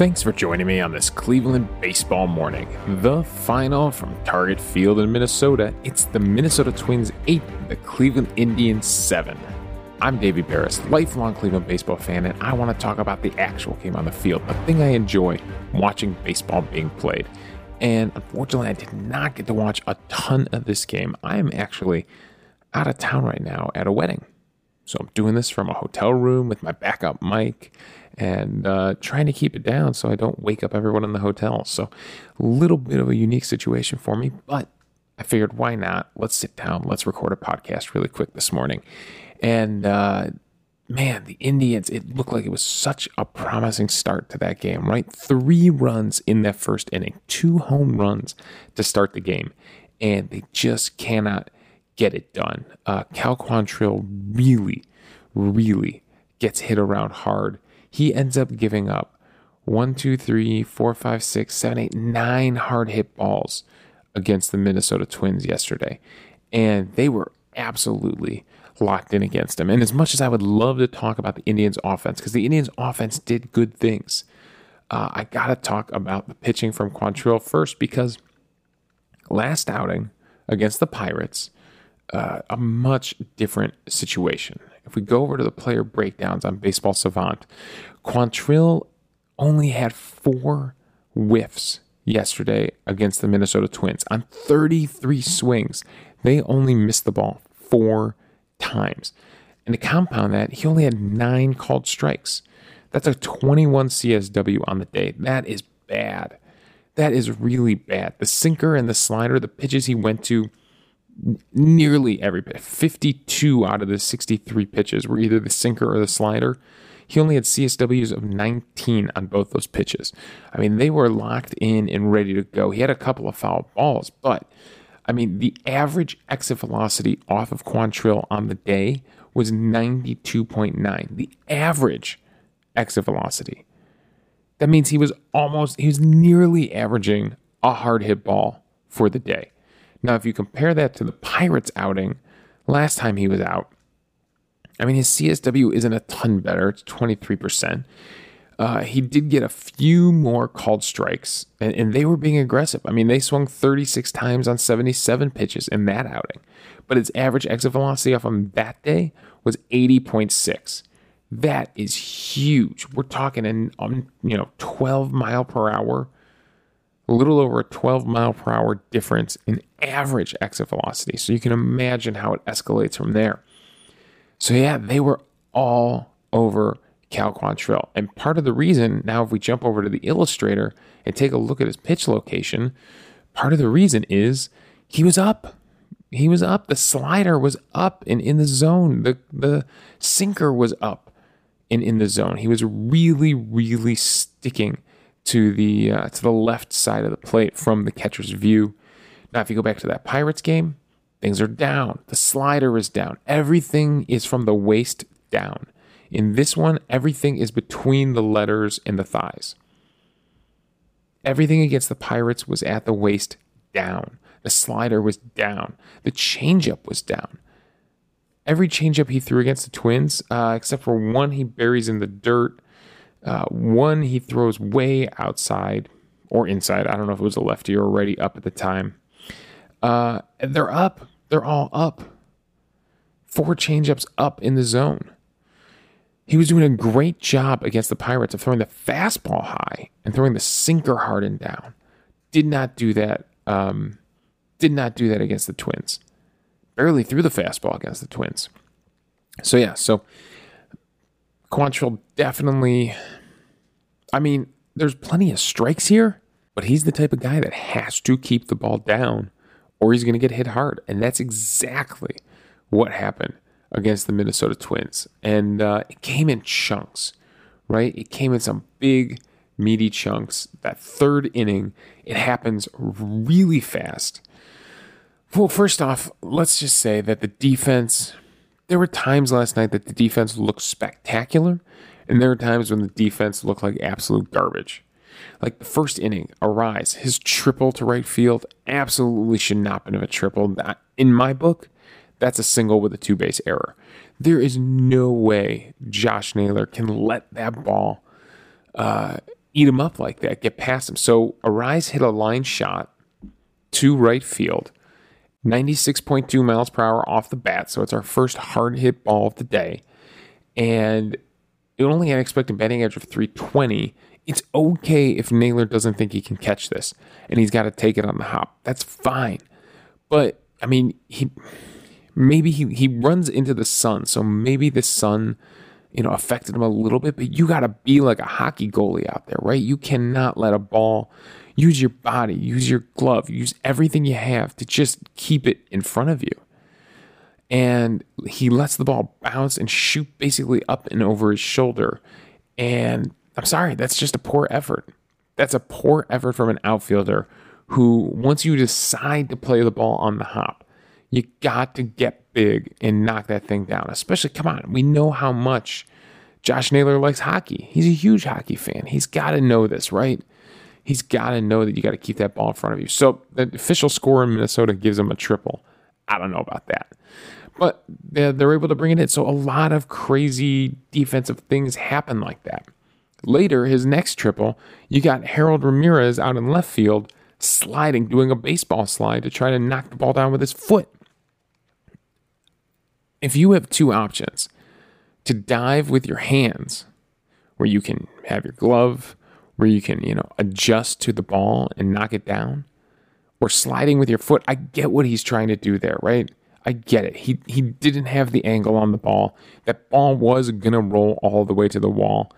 Thanks for joining me on this Cleveland baseball morning. The final from Target Field in Minnesota. It's the Minnesota Twins 8, the Cleveland Indians 7. I'm Davey Berris, lifelong Cleveland baseball fan, and I want to talk about the actual game on the field, the thing I enjoy watching baseball being played. And unfortunately, I did not get to watch a ton of this game. I am actually out of town right now at a wedding. So I'm doing this from a hotel room with my backup mic and uh, trying to keep it down so I don't wake up everyone in the hotel. So a little bit of a unique situation for me, but I figured why not? Let's sit down. Let's record a podcast really quick this morning. And uh, man, the Indians, it looked like it was such a promising start to that game, right? Three runs in that first inning, two home runs to start the game, and they just cannot get it done. Uh, Cal Quantrill really, really gets hit around hard he ends up giving up one, two, three, four, five, six, seven, eight, nine hard hit balls against the Minnesota Twins yesterday. And they were absolutely locked in against him. And as much as I would love to talk about the Indians' offense, because the Indians' offense did good things, uh, I got to talk about the pitching from Quantrill first because last outing against the Pirates, uh, a much different situation. If we go over to the player breakdowns on Baseball Savant, Quantrill only had four whiffs yesterday against the Minnesota Twins on 33 swings. They only missed the ball four times. And to compound that, he only had nine called strikes. That's a 21 CSW on the day. That is bad. That is really bad. The sinker and the slider, the pitches he went to, nearly every pitch, 52 out of the 63 pitches were either the sinker or the slider. He only had CSWs of 19 on both those pitches. I mean, they were locked in and ready to go. He had a couple of foul balls, but I mean, the average exit velocity off of Quantrill on the day was 92.9. The average exit velocity. That means he was almost, he was nearly averaging a hard hit ball for the day. Now, if you compare that to the Pirates outing last time he was out, I mean, his CSW isn't a ton better. It's 23%. Uh, he did get a few more called strikes, and, and, they were being aggressive. I mean, they swung 36 times on 77 pitches in that outing, but its average exit velocity off on that day was 80.6. That is huge. We're talking in um, you know 12 mile per hour a little over a 12 mile per hour difference in average exit velocity. So you can imagine how it escalates from there. So, yeah, they were all over Cal Quantrill. And part of the reason, now if we jump over to the illustrator and take a look at his pitch location, part of the reason is he was up. He was up. The slider was up and in the zone. The the sinker was up and in the zone. He was really, really sticking to the uh, to the left side of the plate from the catcher's view. Now, if you go back to that Pirates game, things are down. The slider is down. Everything is from the waist down. In this one, everything is between the letters and the thighs. Everything against the Pirates was at the waist down. The slider was down. The changeup was down. Every changeup he threw against the Twins, uh, except for one he buries in the dirt uh, one he throws way outside or inside. I don't know if it was a lefty or already up at the time. Uh, they're up. They're all up. Four changeups up in the zone. He was doing a great job against the Pirates of throwing the fastball high and throwing the sinker hard and down. Did not do that. Um, did not do that against the Twins. Barely threw the fastball against the Twins. So yeah, so Quantrill definitely. I mean, there's plenty of strikes here, but he's the type of guy that has to keep the ball down or he's going to get hit hard. And that's exactly what happened against the Minnesota Twins. And uh, it came in chunks, right? It came in some big, meaty chunks. That third inning, it happens really fast. Well, first off, let's just say that the defense there were times last night that the defense looked spectacular, and there were times when the defense looked like absolute garbage. Like the first inning, Arraez, his triple to right field absolutely should not have been a triple. In my book, that's a single with a two base error. There is no way Josh Naylor can let that ball uh, eat him up like that, get past him. So Arraez hit a line shot to right field, 96.2 miles per hour off the bat. So it's our first hard hit ball of the day. And it only had expected batting average of 320. It's okay if Naylor doesn't think he can catch this and he's got to take it on the hop. That's fine. But I mean, he maybe he, he runs into the sun. So maybe the sun you know, affected him a little bit, but you got to be like a hockey goalie out there, right? You cannot let a ball use your body, use your glove, use everything you have to just keep it in front of you. And he lets the ball bounce and shoot basically up and over his shoulder. And I'm sorry, that's just a poor effort. That's a poor effort from an outfielder who, once you decide to play the ball on the hop, you got to get big and knock that thing down. Especially, come on, we know how much Josh Naylor likes hockey. He's a huge hockey fan. He's got to know this, right? He's got to know that you got to keep that ball in front of you. So the official score in Minnesota gives him a triple. I don't know about that. But they're, able to bring it in. So a lot of crazy defensive things happen like that. Later, his next triple, you got Harold Ramirez out in left field sliding, doing a baseball slide to try to knock the ball down with his foot if you have two options to dive with your hands, where you can have your glove, where you can, you know, adjust to the ball and knock it down, or sliding with your foot, I get what he's trying to do there, right? I get it. He he didn't have the angle on the ball. That ball was gonna roll all the way to the wall.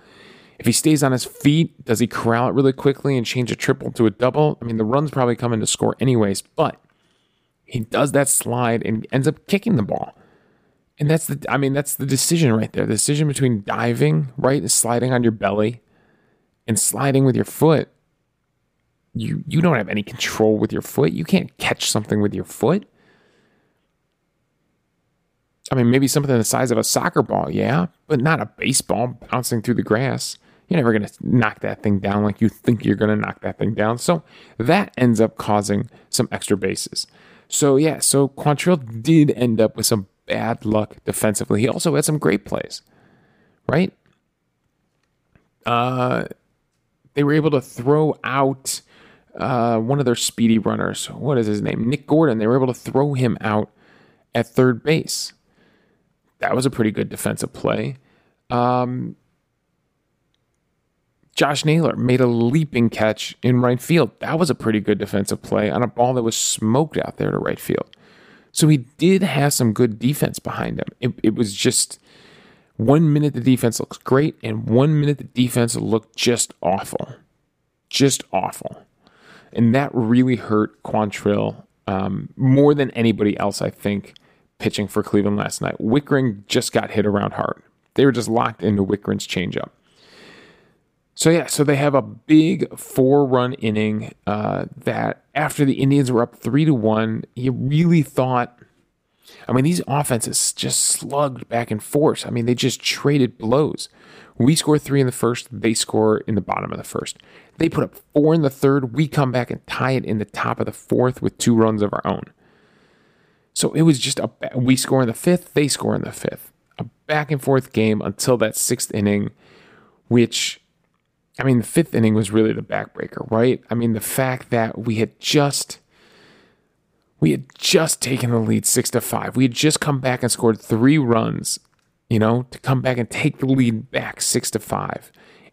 If he stays on his feet, does he corral it really quickly and change a triple to a double? I mean, the run's probably coming to score anyways, but he does that slide and ends up kicking the ball. And that's the, I mean, that's the decision right there. The decision between diving, right, and sliding on your belly and sliding with your foot. You, you don't have any control with your foot. You can't catch something with your foot. I mean, maybe something the size of a soccer ball, yeah, but not a baseball bouncing through the grass. You're never going to knock that thing down like you think you're going to knock that thing down. So that ends up causing some extra bases. So, yeah, so Quantrill did end up with some bad luck defensively. He also had some great plays, right? Uh, they were able to throw out uh, one of their speedy runners. What is his name? Nick Gordon. They were able to throw him out at third base. That was a pretty good defensive play. Um, Josh Naylor made a leaping catch in right field. That was a pretty good defensive play on a ball that was smoked out there to right field. So he did have some good defense behind him. It, it was just one minute the defense looks great, and one minute the defense looked just awful. Just awful. And that really hurt Quantrill um, more than anybody else, I think, pitching for Cleveland last night. Wittgren just got hit around hard. They were just locked into Wittgren's changeup. So yeah, so they have a big four-run inning uh, that after the Indians were up three to one, you really thought. I mean, these offenses just slugged back and forth. I mean, they just traded blows. We score three in the first, they score in the bottom of the first. They put up four in the third. We come back and tie it in the top of the fourth with two runs of our own. So it was just a we score in the fifth, they score in the fifth. A back and forth game until that sixth inning, which I mean, the fifth inning was really the backbreaker, right? I mean, the fact that we had just we had just taken the lead six to five. We had just come back and scored three runs, you know, to come back and take the lead back six to five.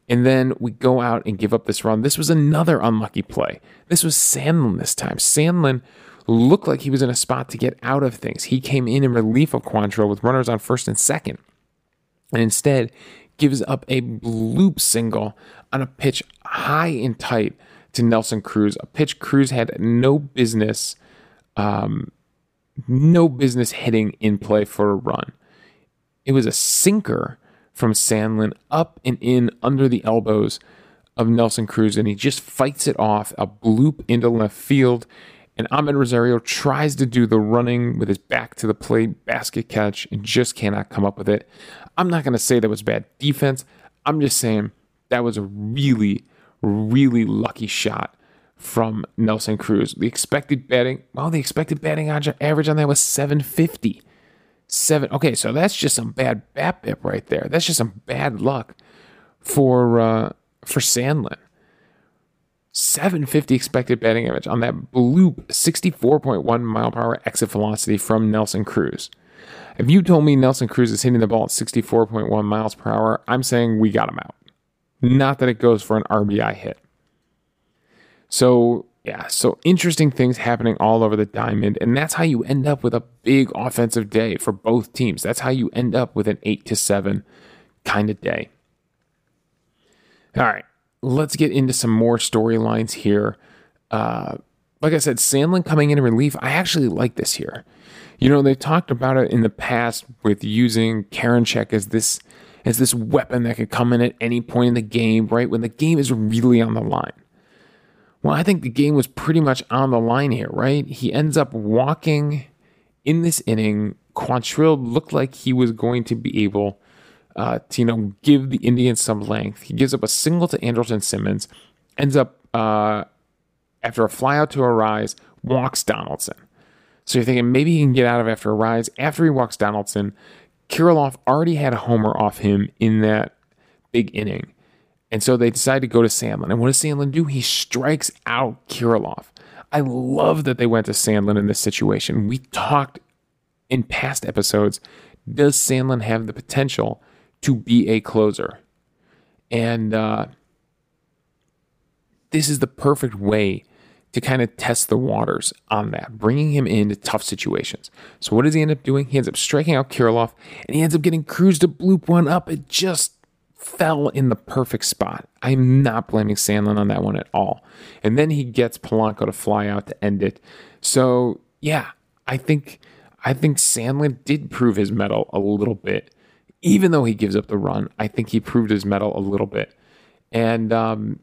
And then we go out and give up this run. This was another unlucky play. This was Sandlin this time. Sandlin looked like he was in a spot to get out of things. He came in in relief of Quantrill with runners on first and second. And instead, gives up a bloop single on a pitch high and tight to Nelson Cruz, a pitch Cruz had no business, um, no business hitting in play for a run. It was a sinker from Sandlin up and in under the elbows of Nelson Cruz, and he just fights it off a bloop into left field. And Amed Rosario tries to do the running with his back to the plate basket catch and just cannot come up with it. I'm not going to say that was bad defense. I'm just saying that was a really, really lucky shot from Nelson Cruz. The expected batting, well, the expected batting average on that was 750. Seven. Okay, so that's just some bad BABIP right there. That's just some bad luck for uh, for Sandlin. 750 expected batting average on that bloop 64.1 mile per hour exit velocity from Nelson Cruz. If you told me Nelson Cruz is hitting the ball at 64.1 miles per hour, I'm saying we got him out. Not that it goes for an RBI hit. So, yeah, so interesting things happening all over the diamond. And that's how you end up with a big offensive day for both teams. That's how you end up with an 8 to 7 kind of day. All right, let's get into some more storylines here. Uh, like I said, Sandlin coming in relief, I actually like this here. You know, they talked about it in the past with using Karinchak as this as this weapon that could come in at any point in the game, right? When the game is really on the line. Well, I think the game was pretty much on the line here, right? He ends up walking in this inning. Quantrill looked like he was going to be able uh, to, you know, give the Indians some length. He gives up a single to Andrelton Simmons, ends up uh, after a flyout to Arraez, walks Donaldson. So you're thinking maybe he can get out of after Arraez. After he walks Donaldson, Kirilloff already had a homer off him in that big inning. And so they decide to go to Sandlin. And what does Sandlin do? He strikes out Kirilloff. I love that they went to Sandlin in this situation. We talked in past episodes. Does Sandlin have the potential to be a closer? And uh, this is the perfect way to kind of test the waters on that, bringing him into tough situations. So what does he end up doing? He ends up striking out Kirilloff, and he ends up getting Cruz to bloop one up. It just fell in the perfect spot. I'm not blaming Sandlin on that one at all. And then he gets Polanco to fly out to end it. So yeah, I think I think Sandlin did prove his mettle a little bit. Even though he gives up the run, I think he proved his mettle a little bit. And um,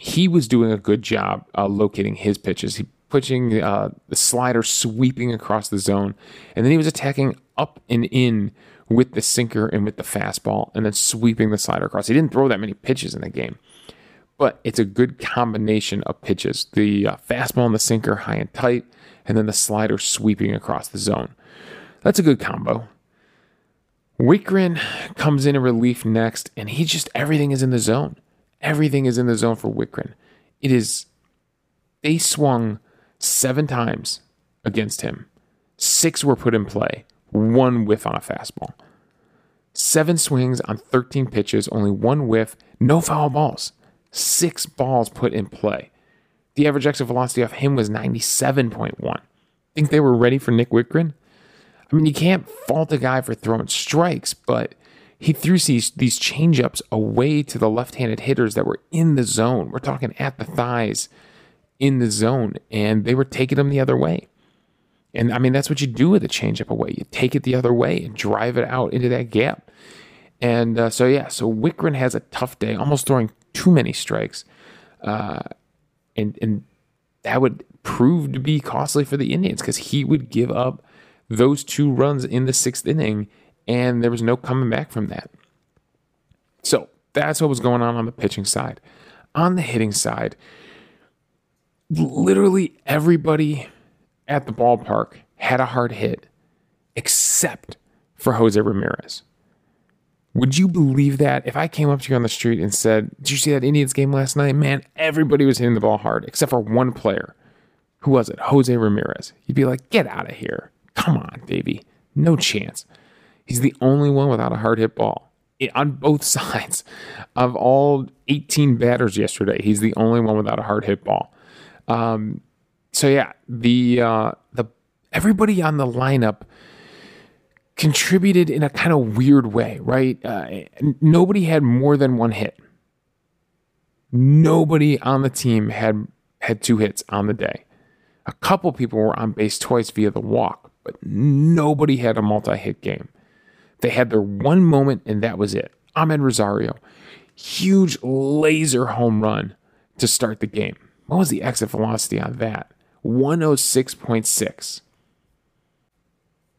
he was doing a good job uh, locating his pitches. He pitching uh, the slider sweeping across the zone, and then he was attacking up and in with the sinker and with the fastball, and then sweeping the slider across. He didn't throw that many pitches in the game, but it's a good combination of pitches: the uh, fastball and the sinker high and tight, and then the slider sweeping across the zone. That's a good combo. Wittgren comes in a relief next, and he just everything is in the zone. Everything is in the zone for Wittgren. It is, they swung seven times against him. Six were put in play, one whiff on a fastball. Seven swings on 13 pitches, only one whiff, no foul balls. Six balls put in play. The average exit velocity of him was 97.1. Think they were ready for Nick Wittgren? I mean, you can't fault a guy for throwing strikes, but he threw these these changeups away to the left-handed hitters that were in the zone. We're talking at the thighs in the zone, and they were taking them the other way. And I mean, that's what you do with a changeup away. You take it the other way and drive it out into that gap. And uh, so, yeah, so Wittgren has a tough day, almost throwing too many strikes. Uh, and, and that would prove to be costly for the Indians because he would give up those two runs in the sixth inning and there was no coming back from that. So that's what was going on on the pitching side. On the hitting side, literally everybody at the ballpark had a hard hit except for Jose Ramirez. Would you believe that if I came up to you on the street and said, Did you see that Indians game last night? Man, everybody was hitting the ball hard except for one player. Who was it? Jose Ramirez. You'd be like, Get out of here. Come on, baby. No chance. He's the only one without a hard hit ball on both sides of all 18 batters yesterday. He's the only one without a hard hit ball. Um, so yeah, the uh, the everybody on the lineup contributed in a kind of weird way, right? Uh, nobody had more than one hit. Nobody on the team had had two hits on the day. A couple people were on base twice via the walk, but nobody had a multi-hit game. They had their one moment, and that was it. Amed Rosario, huge laser home run to start the game. What was the exit velocity on that? 106.6.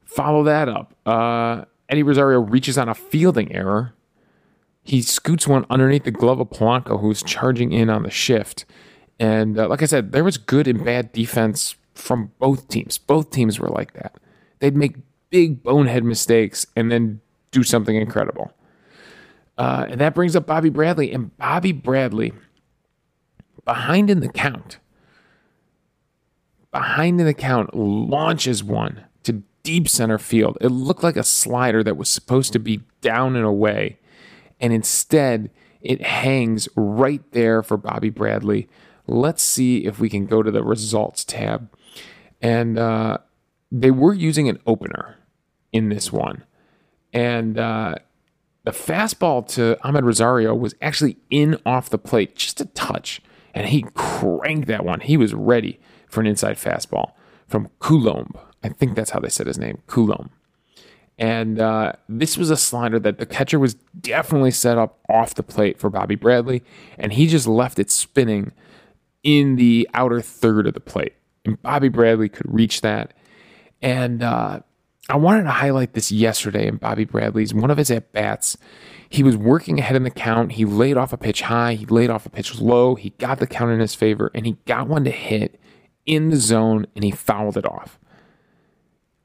Follow that up. Uh, Eddie Rosario reaches on a fielding error. He scoots one underneath the glove of Polanco, who's charging in on the shift. And uh, like I said, there was good and bad defense from both teams. Both teams were like that. They'd make big bonehead mistakes and then do something incredible. Uh, and that brings up Bobby Bradley. And Bobby Bradley behind in the count. Behind in the count launches one to deep center field. It looked like a slider that was supposed to be down and away. And instead, it hangs right there for Bobby Bradley. Let's see if we can go to the results tab. And uh, they were using an opener in this one. And uh, the fastball to Amed Rosario was actually in off the plate, just a touch. And he cranked that one. He was ready for an inside fastball from Coulombe. I think that's how they said his name, Coulombe. And uh, this was a slider that the catcher was definitely set up off the plate for Bobby Bradley, and he just left it spinning in the outer third of the plate. And Bobby Bradley could reach that. And uh, I wanted to highlight this yesterday in Bobby Bradley's one of his at bats. He was working ahead in the count. He laid off a pitch high, he laid off a pitch low. He got the count in his favor, and he got one to hit in the zone, and he fouled it off.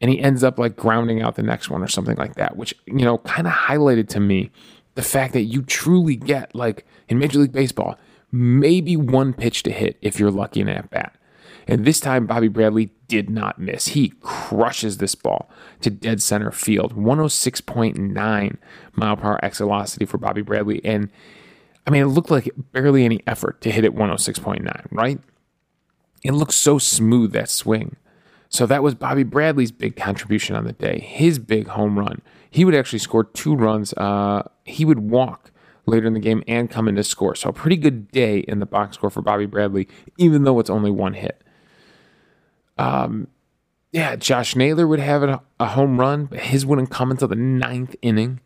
And he ends up like grounding out the next one or something like that, which, you know, kind of highlighted to me the fact that you truly get, like in Major League Baseball, maybe one pitch to hit if you're lucky in at bat. And this time, Bobby Bradley did not miss. He crushes this ball to dead center field. 106.9 mile per hour exit velocity for Bobby Bradley. And I mean, it looked like barely any effort to hit it 106.9, right? It looked so smooth, that swing. So that was Bobby Bradley's big contribution on the day, his big home run. He would actually score two runs. Uh, he would walk later in the game and come in to score. So a pretty good day in the box score for Bobby Bradley, even though it's only one hit. Um, yeah, Josh Naylor would have a, home run, but his wouldn't come until the ninth inning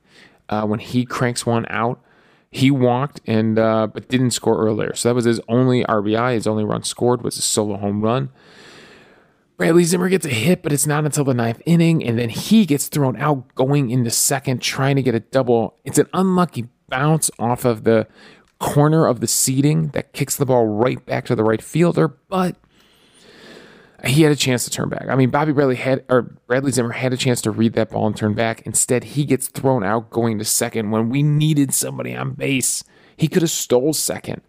uh, when he cranks one out. He walked and uh, but didn't score earlier, so that was his only RBI. His only run scored was a solo home run. Bradley Zimmer gets a hit, but it's not until the ninth inning, and then he gets thrown out going into second, trying to get a double. It's an unlucky bounce off of the corner of the seating that kicks the ball right back to the right fielder, but he had a chance to turn back. I mean, Bobby Bradley had, or Bradley Zimmer had a chance to read that ball and turn back. Instead, he gets thrown out going to second when we needed somebody on base. He could have stole second.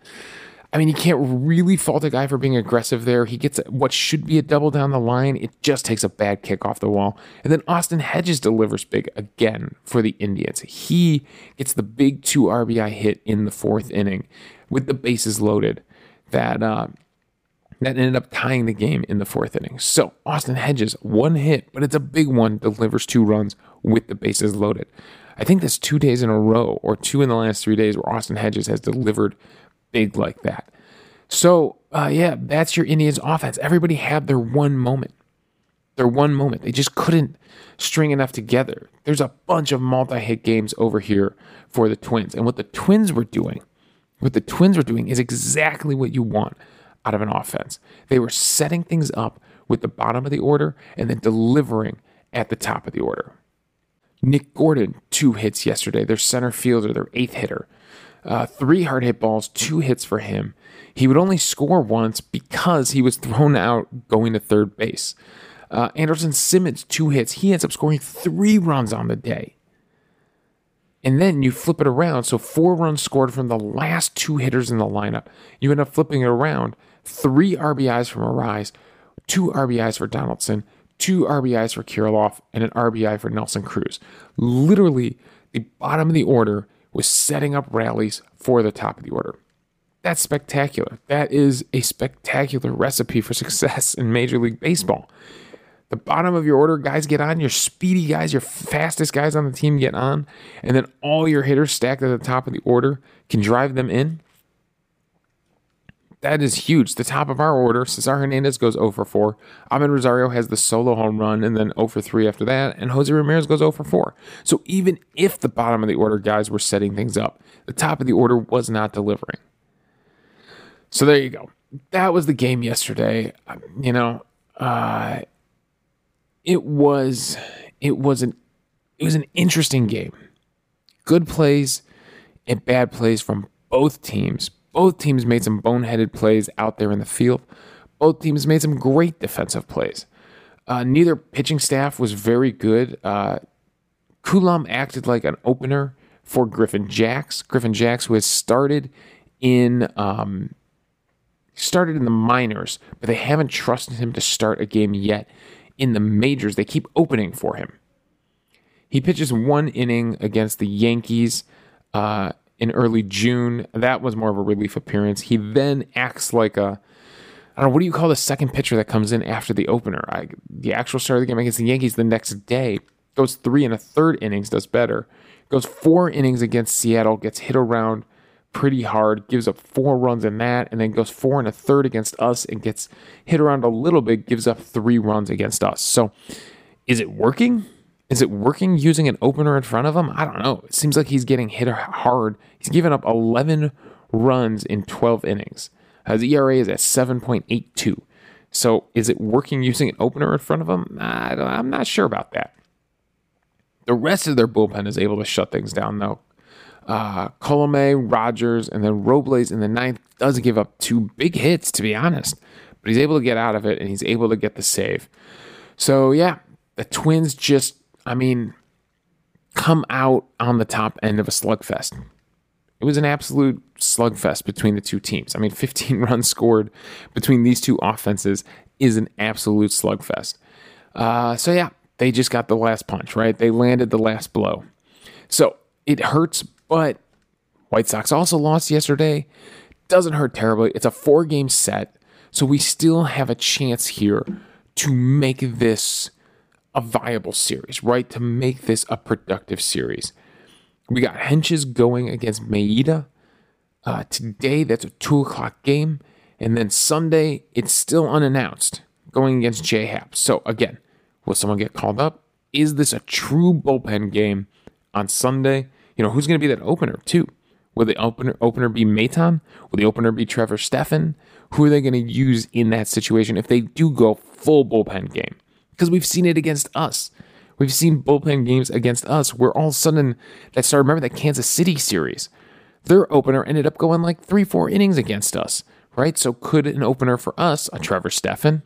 I mean, you can't really fault a guy for being aggressive there. He gets what should be a double down the line. It just takes a bad kick off the wall. And then Austin Hedges delivers big again for the Indians. He gets the big two RBI hit in the fourth inning with the bases loaded. That uh, that ended up tying the game in the fourth inning. So Austin Hedges, one hit, but it's a big one, delivers two runs with the bases loaded. I think that's two days in a row, or two in the last three days, where Austin Hedges has delivered big like that. So, uh, yeah, that's your Indians offense. Everybody had their one moment. Their one moment. They just couldn't string enough together. There's a bunch of multi hit games over here for the Twins. And what the Twins were doing, what the Twins were doing is exactly what you want out of an offense. They were setting things up with the bottom of the order and then delivering at the top of the order. Nick Gordon, two hits yesterday. Their center fielder, their eighth hitter. Uh, three hard hit balls, two hits for him. He would only score once because he was thrown out going to third base. Uh, Andrelton Simmons, two hits. He ends up scoring three runs on the day. And then you flip it around. So four runs scored from the last two hitters in the lineup. You end up flipping it around three RBIs from Arraez, two RBIs for Donaldson, two RBIs for Kirilloff, and an RBI for Nelson Cruz. Literally, the bottom of the order was setting up rallies for the top of the order. That's spectacular. That is a spectacular recipe for success in Major League Baseball. The bottom of your order guys get on, your speedy guys, your fastest guys on the team get on, and then all your hitters stacked at the top of the order can drive them in that is huge. The top of our order, Cesar Hernandez goes 0 for 4. Amed Rosario has the solo home run and then 0 for 3 after that. And Jose Ramirez goes 0 for 4. So even if the bottom of the order guys were setting things up, the top of the order was not delivering. So there you go. That was the game yesterday. Um, you know, uh, it was it was an it was an interesting game. Good plays and bad plays from both teams, both teams made some boneheaded plays out there in the field. Both teams made some great defensive plays. Uh, neither pitching staff was very good. Uh, Coulombe acted like an opener for Griffin Jax. Griffin Jax, who has started in um, started in the minors, but they haven't trusted him to start a game yet in the majors. They keep opening for him. He pitches one inning against the Yankees uh, in early June. That was more of a relief appearance. He then acts like a I don't know, what do you call the second pitcher that comes in after the opener? I, the actual start of the game against the Yankees the next day goes three and a third innings, does better. Goes four innings against Seattle, gets hit around pretty hard, gives up four runs in that, and then goes four and a third against us and gets hit around a little bit, gives up three runs against us. So is it working? Is it working using an opener in front of him? I don't know. It seems like he's getting hit hard. He's given up 11 runs in 12 innings. His ERA is at 7.82. So is it working using an opener in front of him? I'm not sure about that. The rest of their bullpen is able to shut things down, though. Uh, Colome, Rogers, and then Robles in the ninth doesn't give up two big hits, to be honest. But he's able to get out of it and he's able to get the save. So, yeah, the Twins just, I mean, come out on the top end of a slugfest. It was an absolute slugfest between the two teams. I mean, 15 runs scored between these two offenses is an absolute slugfest. Uh, so, yeah, they just got the last punch, right? They landed the last blow. So it hurts, but White Sox also lost yesterday. Doesn't hurt terribly. It's a four game set. So we still have a chance here to make this a viable series, right? To make this a productive series. We got Hentges going against Maeda. Uh, today, that's a 2 o'clock game. And then Sunday, it's still unannounced, going against J Happ. So again, will someone get called up? Is this a true bullpen game on Sunday? You know, who's going to be that opener, too? Will the opener opener be Maton? Will the opener be Trevor Stephan? Who are they going to use in that situation if they do go full bullpen game? Because we've seen it against us. We've seen bullpen games against us where all of a sudden that started. Remember that Kansas City series? Their opener ended up going like three, four innings against us, right? So could an opener for us, a Trevor Stephan,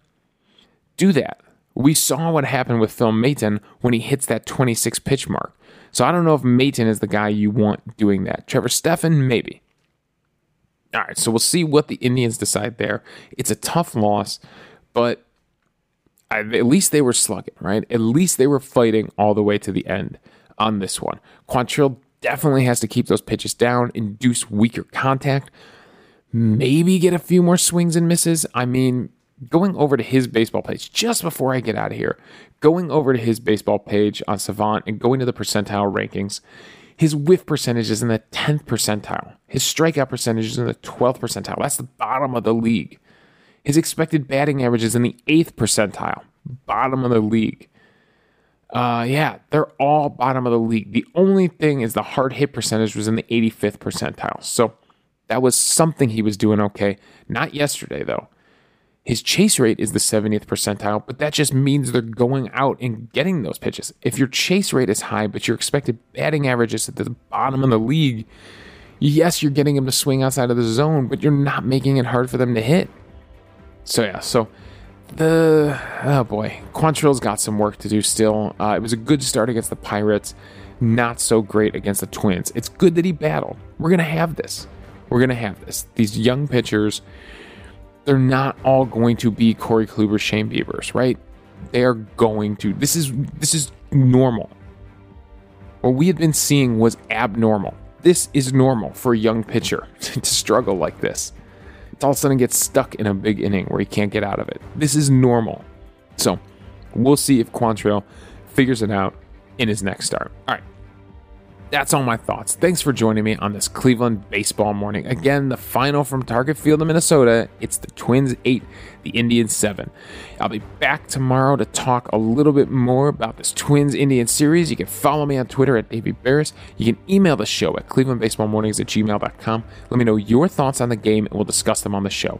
do that? We saw what happened with Phil Maton when he hits that 26 pitch mark. So I don't know if Maton is the guy you want doing that. Trevor Stephan, maybe. All right, so we'll see what the Indians decide there. It's a tough loss, but at least they were slugging, right? At least they were fighting all the way to the end on this one. Quantrill definitely has to keep those pitches down, induce weaker contact, maybe get a few more swings and misses. I mean, going over to his baseball page just before I get out of here, going over to his baseball page on Savant and going to the percentile rankings, his whiff percentage is in the 10th percentile. His strikeout percentage is in the 12th percentile. That's the bottom of the league. His expected batting average is in the eighth percentile, bottom of the league. Uh, yeah, they're all bottom of the league. The only thing is the hard hit percentage was in the 85th percentile. So that was something he was doing okay. Not yesterday, though. His chase rate is the 70th percentile, but that just means they're going out and getting those pitches. If your chase rate is high, but your expected batting average is at the bottom of the league, yes, you're getting them to swing outside of the zone, but you're not making it hard for them to hit. So yeah, so the oh boy, Quantrill's got some work to do still. Uh, it was a good start against the Pirates, not so great against the Twins. It's good that he battled. We're gonna have this. We're gonna have this. These young pitchers, they're not all going to be Corey Kluber, Shane Biebers, right? They are going to. This is this is normal. What we had been seeing was abnormal. This is normal for a young pitcher to struggle like this It's all of a sudden gets stuck in a big inning where he can't get out of it. This is normal. So we'll see if Quantrill figures it out in his next start. All right that's all my thoughts. Thanks for joining me on this Cleveland baseball morning. Again, the final from Target Field in Minnesota. It's the Twins 8, the Indians 7. I'll be back tomorrow to talk a little bit more about this Twins Indians series. You can follow me on Twitter at Davey Berris. You can email the show at clevelandbaseballmornings at gmail.com. Let me know your thoughts on the game and we'll discuss them on the show.